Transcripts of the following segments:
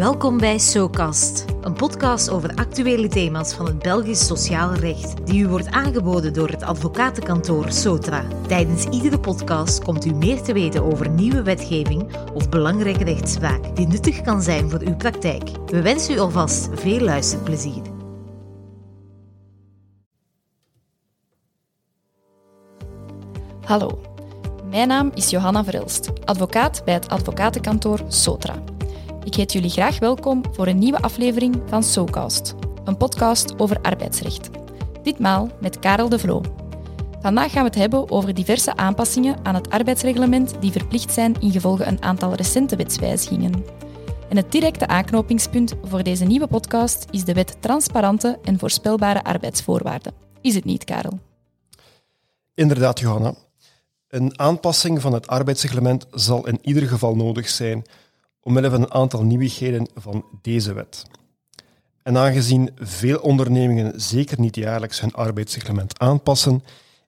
Welkom bij SoCast, een podcast over actuele thema's van het Belgisch sociaal recht, die u wordt aangeboden door het advocatenkantoor Sotra. Tijdens iedere podcast komt u meer te weten over nieuwe wetgeving of belangrijke rechtspraak die nuttig kan zijn voor uw praktijk. We wensen u alvast veel luisterplezier. Hallo, mijn naam is Johanna Verelst, advocaat bij het advocatenkantoor Sotra. Ik heet jullie graag welkom voor een nieuwe aflevering van SoCast, een podcast over arbeidsrecht. Ditmaal met Karel de Vloo. Vandaag gaan we het hebben over diverse aanpassingen aan het arbeidsreglement die verplicht zijn ingevolge een aantal recente wetswijzigingen. En het directe aanknopingspunt voor deze nieuwe podcast is de wet transparante en voorspelbare arbeidsvoorwaarden. Is het niet, Karel? Inderdaad, Johanna. Een aanpassing van het arbeidsreglement zal in ieder geval nodig zijn omwille van een aantal nieuwigheden van deze wet. En aangezien veel ondernemingen zeker niet jaarlijks hun arbeidsreglement aanpassen,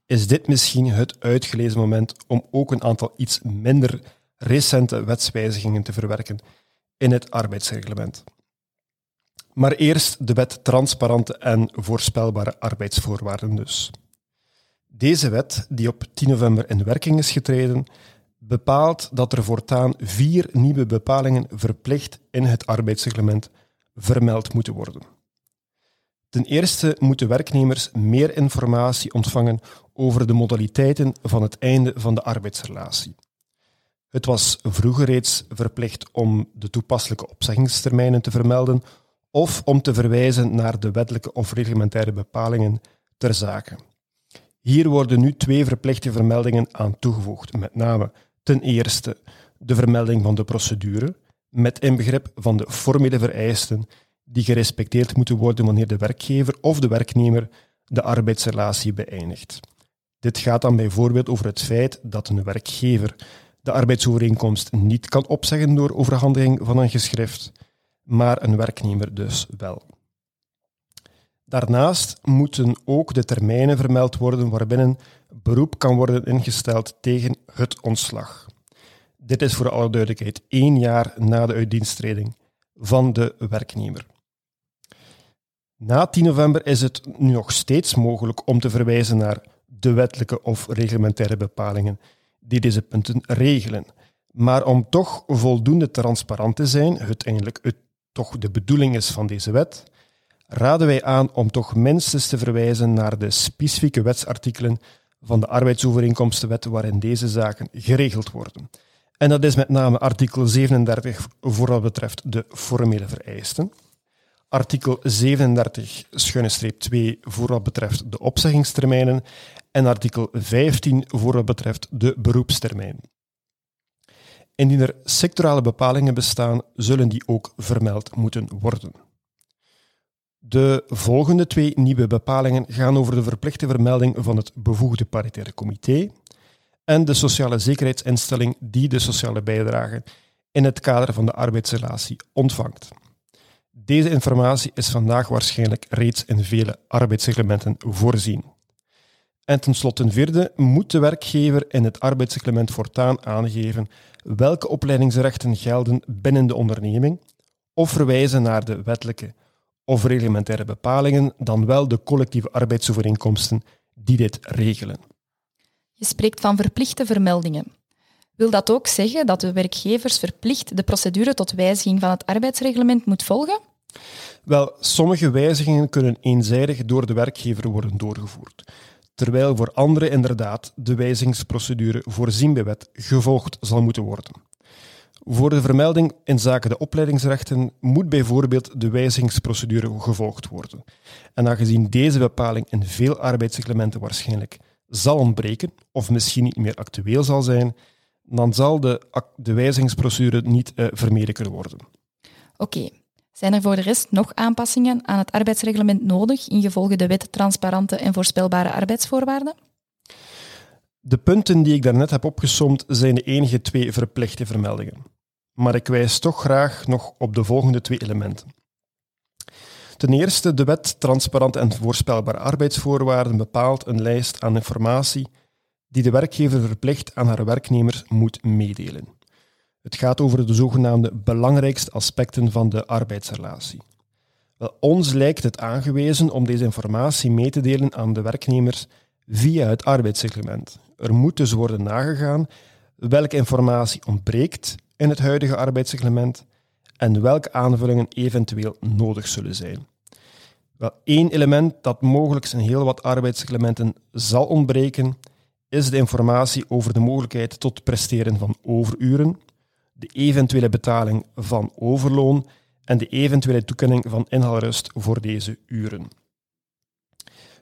is dit misschien het uitgelezen moment om ook een aantal iets minder recente wetswijzigingen te verwerken in het arbeidsreglement. Maar eerst de wet transparante en voorspelbare arbeidsvoorwaarden dus. Deze wet, die op 10 november in werking is getreden, bepaalt dat er voortaan vier nieuwe bepalingen verplicht in het arbeidsreglement vermeld moeten worden. Ten eerste moeten werknemers meer informatie ontvangen over de modaliteiten van het einde van de arbeidsrelatie. Het was vroeger reeds verplicht om de toepasselijke opzeggingstermijnen te vermelden of om te verwijzen naar de wettelijke of reglementaire bepalingen ter zake. Hier worden nu twee verplichte vermeldingen aan toegevoegd, met name ten eerste de vermelding van de procedure, met inbegrip van de formele vereisten die gerespecteerd moeten worden wanneer de werkgever of de werknemer de arbeidsrelatie beëindigt. Dit gaat dan bijvoorbeeld over het feit dat een werkgever de arbeidsovereenkomst niet kan opzeggen door overhandiging van een geschrift, maar een werknemer dus wel. Daarnaast moeten ook de termijnen vermeld worden waarbinnen beroep kan worden ingesteld tegen het ontslag. Dit is voor alle duidelijkheid één jaar na de uitdiensttreding van de werknemer. Na 10 november is het nu nog steeds mogelijk om te verwijzen naar de wettelijke of reglementaire bepalingen die deze punten regelen. Maar om toch voldoende transparant te zijn, het eigenlijk het, toch de bedoeling is van deze wet, raden wij aan om toch minstens te verwijzen naar de specifieke wetsartikelen van de arbeidsovereenkomstenwet waarin deze zaken geregeld worden. En dat is met name artikel 37 voor wat betreft de formele vereisten, artikel 37 streep 2 voor wat betreft de opzeggingstermijnen en artikel 15 voor wat betreft de beroepstermijn. Indien er sectorale bepalingen bestaan, zullen die ook vermeld moeten worden. De volgende twee nieuwe bepalingen gaan over de verplichte vermelding van het bevoegde paritaire comité en de sociale zekerheidsinstelling die de sociale bijdrage in het kader van de arbeidsrelatie ontvangt. Deze informatie is vandaag waarschijnlijk reeds in vele arbeidsreglementen voorzien. En tenslotte ten vierde moet de werkgever in het arbeidsreglement voortaan aangeven welke opleidingsrechten gelden binnen de onderneming of verwijzen naar de wettelijke of reglementaire bepalingen dan wel de collectieve arbeidsovereenkomsten die dit regelen. Je spreekt van verplichte vermeldingen. Wil dat ook zeggen dat de werkgevers verplicht de procedure tot wijziging van het arbeidsreglement moet volgen? Wel, sommige wijzigingen kunnen eenzijdig door de werkgever worden doorgevoerd, terwijl voor andere inderdaad de wijzigingsprocedure voorzien bij wet gevolgd zal moeten worden. Voor de vermelding in zaken de opleidingsrechten moet bijvoorbeeld de wijzigingsprocedure gevolgd worden. En aangezien deze bepaling in veel arbeidsreglementen waarschijnlijk zal ontbreken, of misschien niet meer actueel zal zijn, dan zal de, de wijzigingsprocedure niet uh, vermeden kunnen worden. Oké. Zijn er voor de rest nog aanpassingen aan het arbeidsreglement nodig ingevolge de wet transparante en voorspelbare arbeidsvoorwaarden? De punten die ik daarnet heb opgesomd zijn de enige twee verplichte vermeldingen. Maar ik wijs toch graag nog op de volgende twee elementen. Ten eerste, de wet Transparante en Voorspelbare Arbeidsvoorwaarden bepaalt een lijst aan informatie die de werkgever verplicht aan haar werknemers moet meedelen. Het gaat over de zogenaamde belangrijkste aspecten van de arbeidsrelatie. Wel, ons lijkt het aangewezen om deze informatie mee te delen aan de werknemers via het arbeidsreglement. Er moet dus worden nagegaan welke informatie ontbreekt in het huidige arbeidsreglement en welke aanvullingen eventueel nodig zullen zijn. Wel, één element dat mogelijk in heel wat arbeidsreglementen zal ontbreken, is de informatie over de mogelijkheid tot presteren van overuren, de eventuele betaling van overloon en de eventuele toekenning van inhaalrust voor deze uren.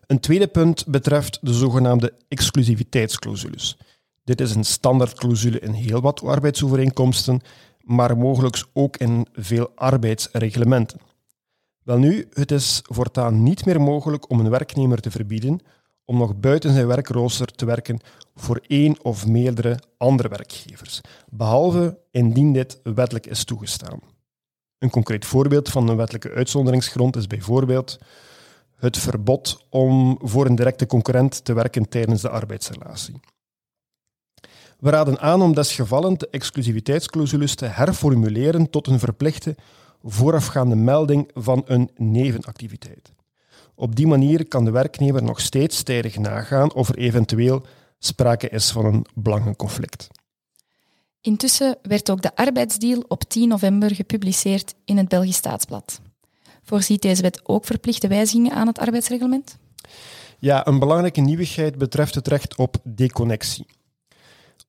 Een tweede punt betreft de zogenaamde exclusiviteitsclausules. Dit is een standaardclausule in heel wat arbeidsovereenkomsten, maar mogelijk ook in veel arbeidsreglementen. Welnu, het is voortaan niet meer mogelijk om een werknemer te verbieden om nog buiten zijn werkrooster te werken voor één of meerdere andere werkgevers, behalve indien dit wettelijk is toegestaan. Een concreet voorbeeld van een wettelijke uitzonderingsgrond is bijvoorbeeld het verbod om voor een directe concurrent te werken tijdens de arbeidsrelatie. We raden aan om desgevallen de exclusiviteitsclausules te herformuleren tot een verplichte voorafgaande melding van een nevenactiviteit. Op die manier kan de werknemer nog steeds tijdig nagaan of er eventueel sprake is van een belangenconflict. Intussen werd ook de arbeidsdeal op 10 november gepubliceerd in het Belgisch Staatsblad. Voorziet deze wet ook verplichte wijzigingen aan het arbeidsreglement? Ja, een belangrijke nieuwigheid betreft het recht op deconnectie.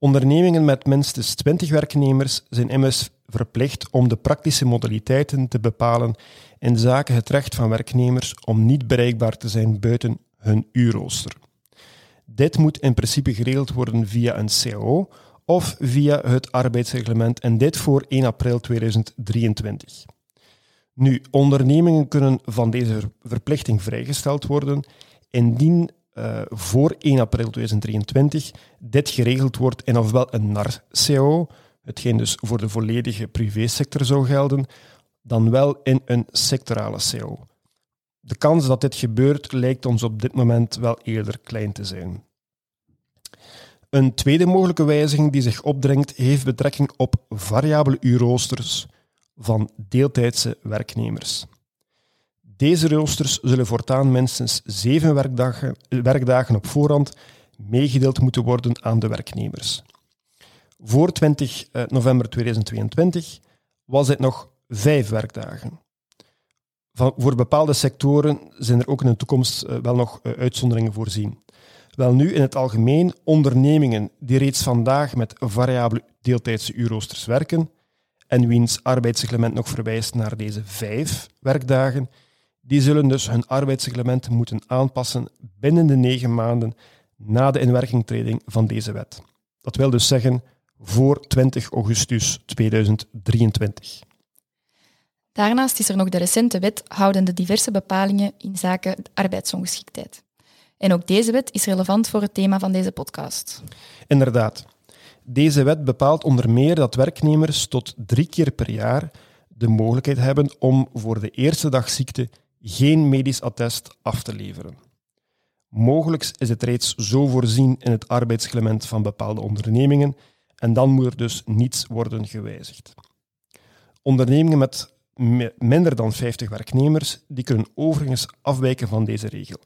Ondernemingen met minstens 20 werknemers zijn immers verplicht om de praktische modaliteiten te bepalen in zaken het recht van werknemers om niet bereikbaar te zijn buiten hun uurrooster. Dit moet in principe geregeld worden via een CAO of via het arbeidsreglement en dit voor 1 april 2023. Nu, ondernemingen kunnen van deze verplichting vrijgesteld worden indien uh, voor 1 april 2023 dit geregeld wordt in ofwel een NAR-CAO, hetgeen dus voor de volledige privésector zou gelden, dan wel in een sectorale CAO. De kans dat dit gebeurt lijkt ons op dit moment wel eerder klein te zijn. Een tweede mogelijke wijziging die zich opdringt heeft betrekking op variabele uurroosters van deeltijdse werknemers. Deze roosters zullen voortaan minstens zeven werkdagen, werkdagen op voorhand meegedeeld moeten worden aan de werknemers. Voor 20 eh, november 2022 was dit nog vijf werkdagen. Voor bepaalde sectoren zijn er ook in de toekomst eh, wel nog eh, uitzonderingen voorzien. Wel nu in het algemeen ondernemingen die reeds vandaag met variabele deeltijdse uurroosters werken en wiens arbeidsreglement nog verwijst naar deze vijf werkdagen, die zullen dus hun arbeidsreglement moeten aanpassen binnen de negen maanden na de inwerkingtreding van deze wet. Dat wil dus zeggen voor 20 augustus 2023. Daarnaast is er nog de recente wet houdende diverse bepalingen in zaken arbeidsongeschiktheid. En ook deze wet is relevant voor het thema van deze podcast. Inderdaad. Deze wet bepaalt onder meer dat werknemers tot drie keer per jaar de mogelijkheid hebben om voor de eerste dag ziekte geen medisch attest af te leveren. Mogelijk is het reeds zo voorzien in het arbeidsreglement van bepaalde ondernemingen en dan moet er dus niets worden gewijzigd. Ondernemingen met minder dan 50 werknemers die kunnen overigens afwijken van deze regel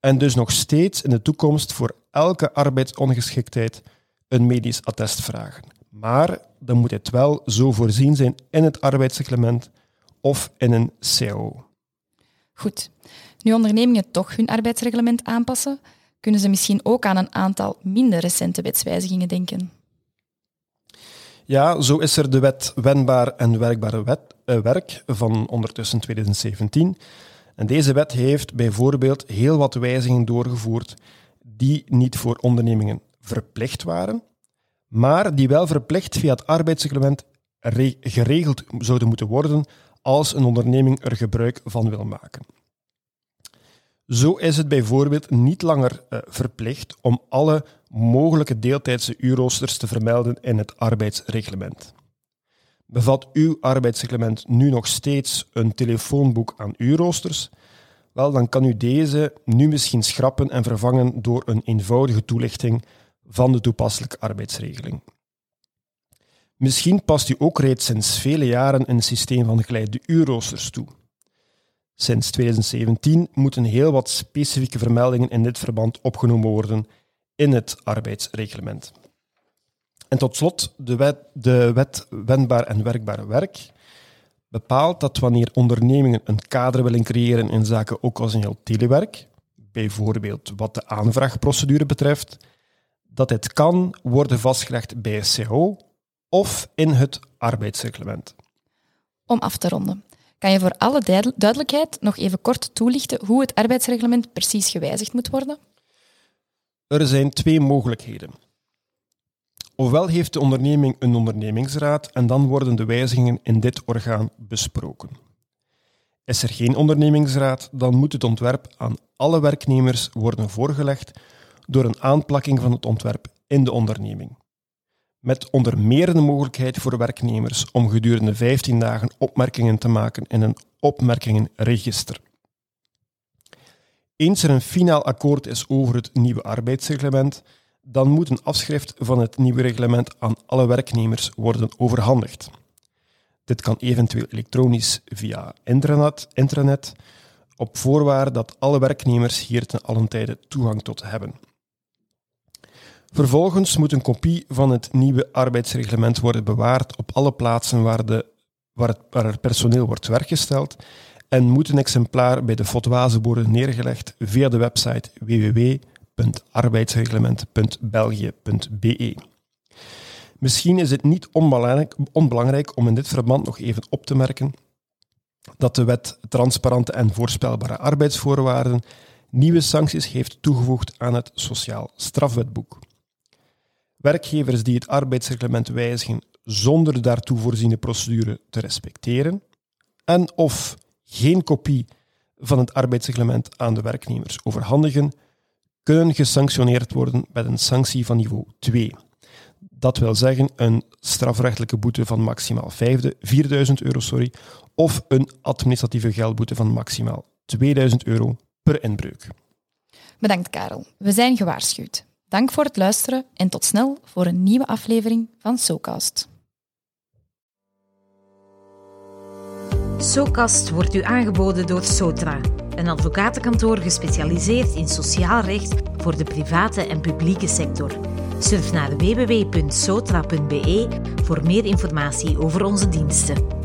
en dus nog steeds in de toekomst voor elke arbeidsongeschiktheid een medisch attest vragen. Maar dan moet het wel zo voorzien zijn in het arbeidsreglement of in een CAO. Goed. Nu ondernemingen toch hun arbeidsreglement aanpassen, kunnen ze misschien ook aan een aantal minder recente wetswijzigingen denken. Ja, zo is er de wet Wenbaar en Werkbare wet, eh, Werk van ondertussen 2017. En deze wet heeft bijvoorbeeld heel wat wijzigingen doorgevoerd die niet voor ondernemingen verplicht waren, maar die wel verplicht via het arbeidsreglement geregeld zouden moeten worden als een onderneming er gebruik van wil maken. Zo is het bijvoorbeeld niet langer uh, verplicht om alle mogelijke deeltijdse uurroosters te vermelden in het arbeidsreglement. Bevat uw arbeidsreglement nu nog steeds een telefoonboek aan uurroosters? Wel, dan kan u deze nu misschien schrappen en vervangen door een eenvoudige toelichting van de toepasselijke arbeidsregeling. Misschien past u ook reeds sinds vele jaren een systeem van geleide uurroosters toe. Sinds 2017 moeten heel wat specifieke vermeldingen in dit verband opgenomen worden in het arbeidsreglement. En tot slot, de wet, de wet Wendbaar en Werkbaar Werk bepaalt dat wanneer ondernemingen een kader willen creëren in zaken occasioneel telewerk, bijvoorbeeld wat de aanvraagprocedure betreft, dat dit kan worden vastgelegd bij SCO of in het arbeidsreglement. Om af te ronden, kan je voor alle duidelijkheid nog even kort toelichten hoe het arbeidsreglement precies gewijzigd moet worden? Er zijn twee mogelijkheden. Ofwel heeft de onderneming een ondernemingsraad en dan worden de wijzigingen in dit orgaan besproken. Is er geen ondernemingsraad, dan moet het ontwerp aan alle werknemers worden voorgelegd door een aanplakking van het ontwerp in de onderneming. Met onder meer de mogelijkheid voor werknemers om gedurende 15 dagen opmerkingen te maken in een opmerkingenregister. Eens er een finaal akkoord is over het nieuwe arbeidsreglement, dan moet een afschrift van het nieuwe reglement aan alle werknemers worden overhandigd. Dit kan eventueel elektronisch via intranet, intranet op voorwaarde dat alle werknemers hier ten allen tijde toegang tot hebben. Vervolgens moet een kopie van het nieuwe arbeidsreglement worden bewaard op alle plaatsen waar, de, waar, het, er personeel wordt werkgesteld en moet een exemplaar bij de fotoase worden neergelegd via de website www.arbeidsreglement.belgië.be. Misschien is het niet onbelangrijk om in dit verband nog even op te merken dat de wet transparante en voorspelbare arbeidsvoorwaarden nieuwe sancties heeft toegevoegd aan het Sociaal Strafwetboek. Werkgevers die het arbeidsreglement wijzigen zonder de daartoe voorziene procedure te respecteren en of geen kopie van het arbeidsreglement aan de werknemers overhandigen, kunnen gesanctioneerd worden met een sanctie van niveau 2. Dat wil zeggen een strafrechtelijke boete van maximaal 4000 euro sorry, of een administratieve geldboete van maximaal 2000 euro per inbreuk. Bedankt Karel. We zijn gewaarschuwd. Dank voor het luisteren en tot snel voor een nieuwe aflevering van SoCast. SoCast wordt u aangeboden door Sotra, een advocatenkantoor gespecialiseerd in sociaal recht voor de private en publieke sector. Surf naar www.sotra.be voor meer informatie over onze diensten.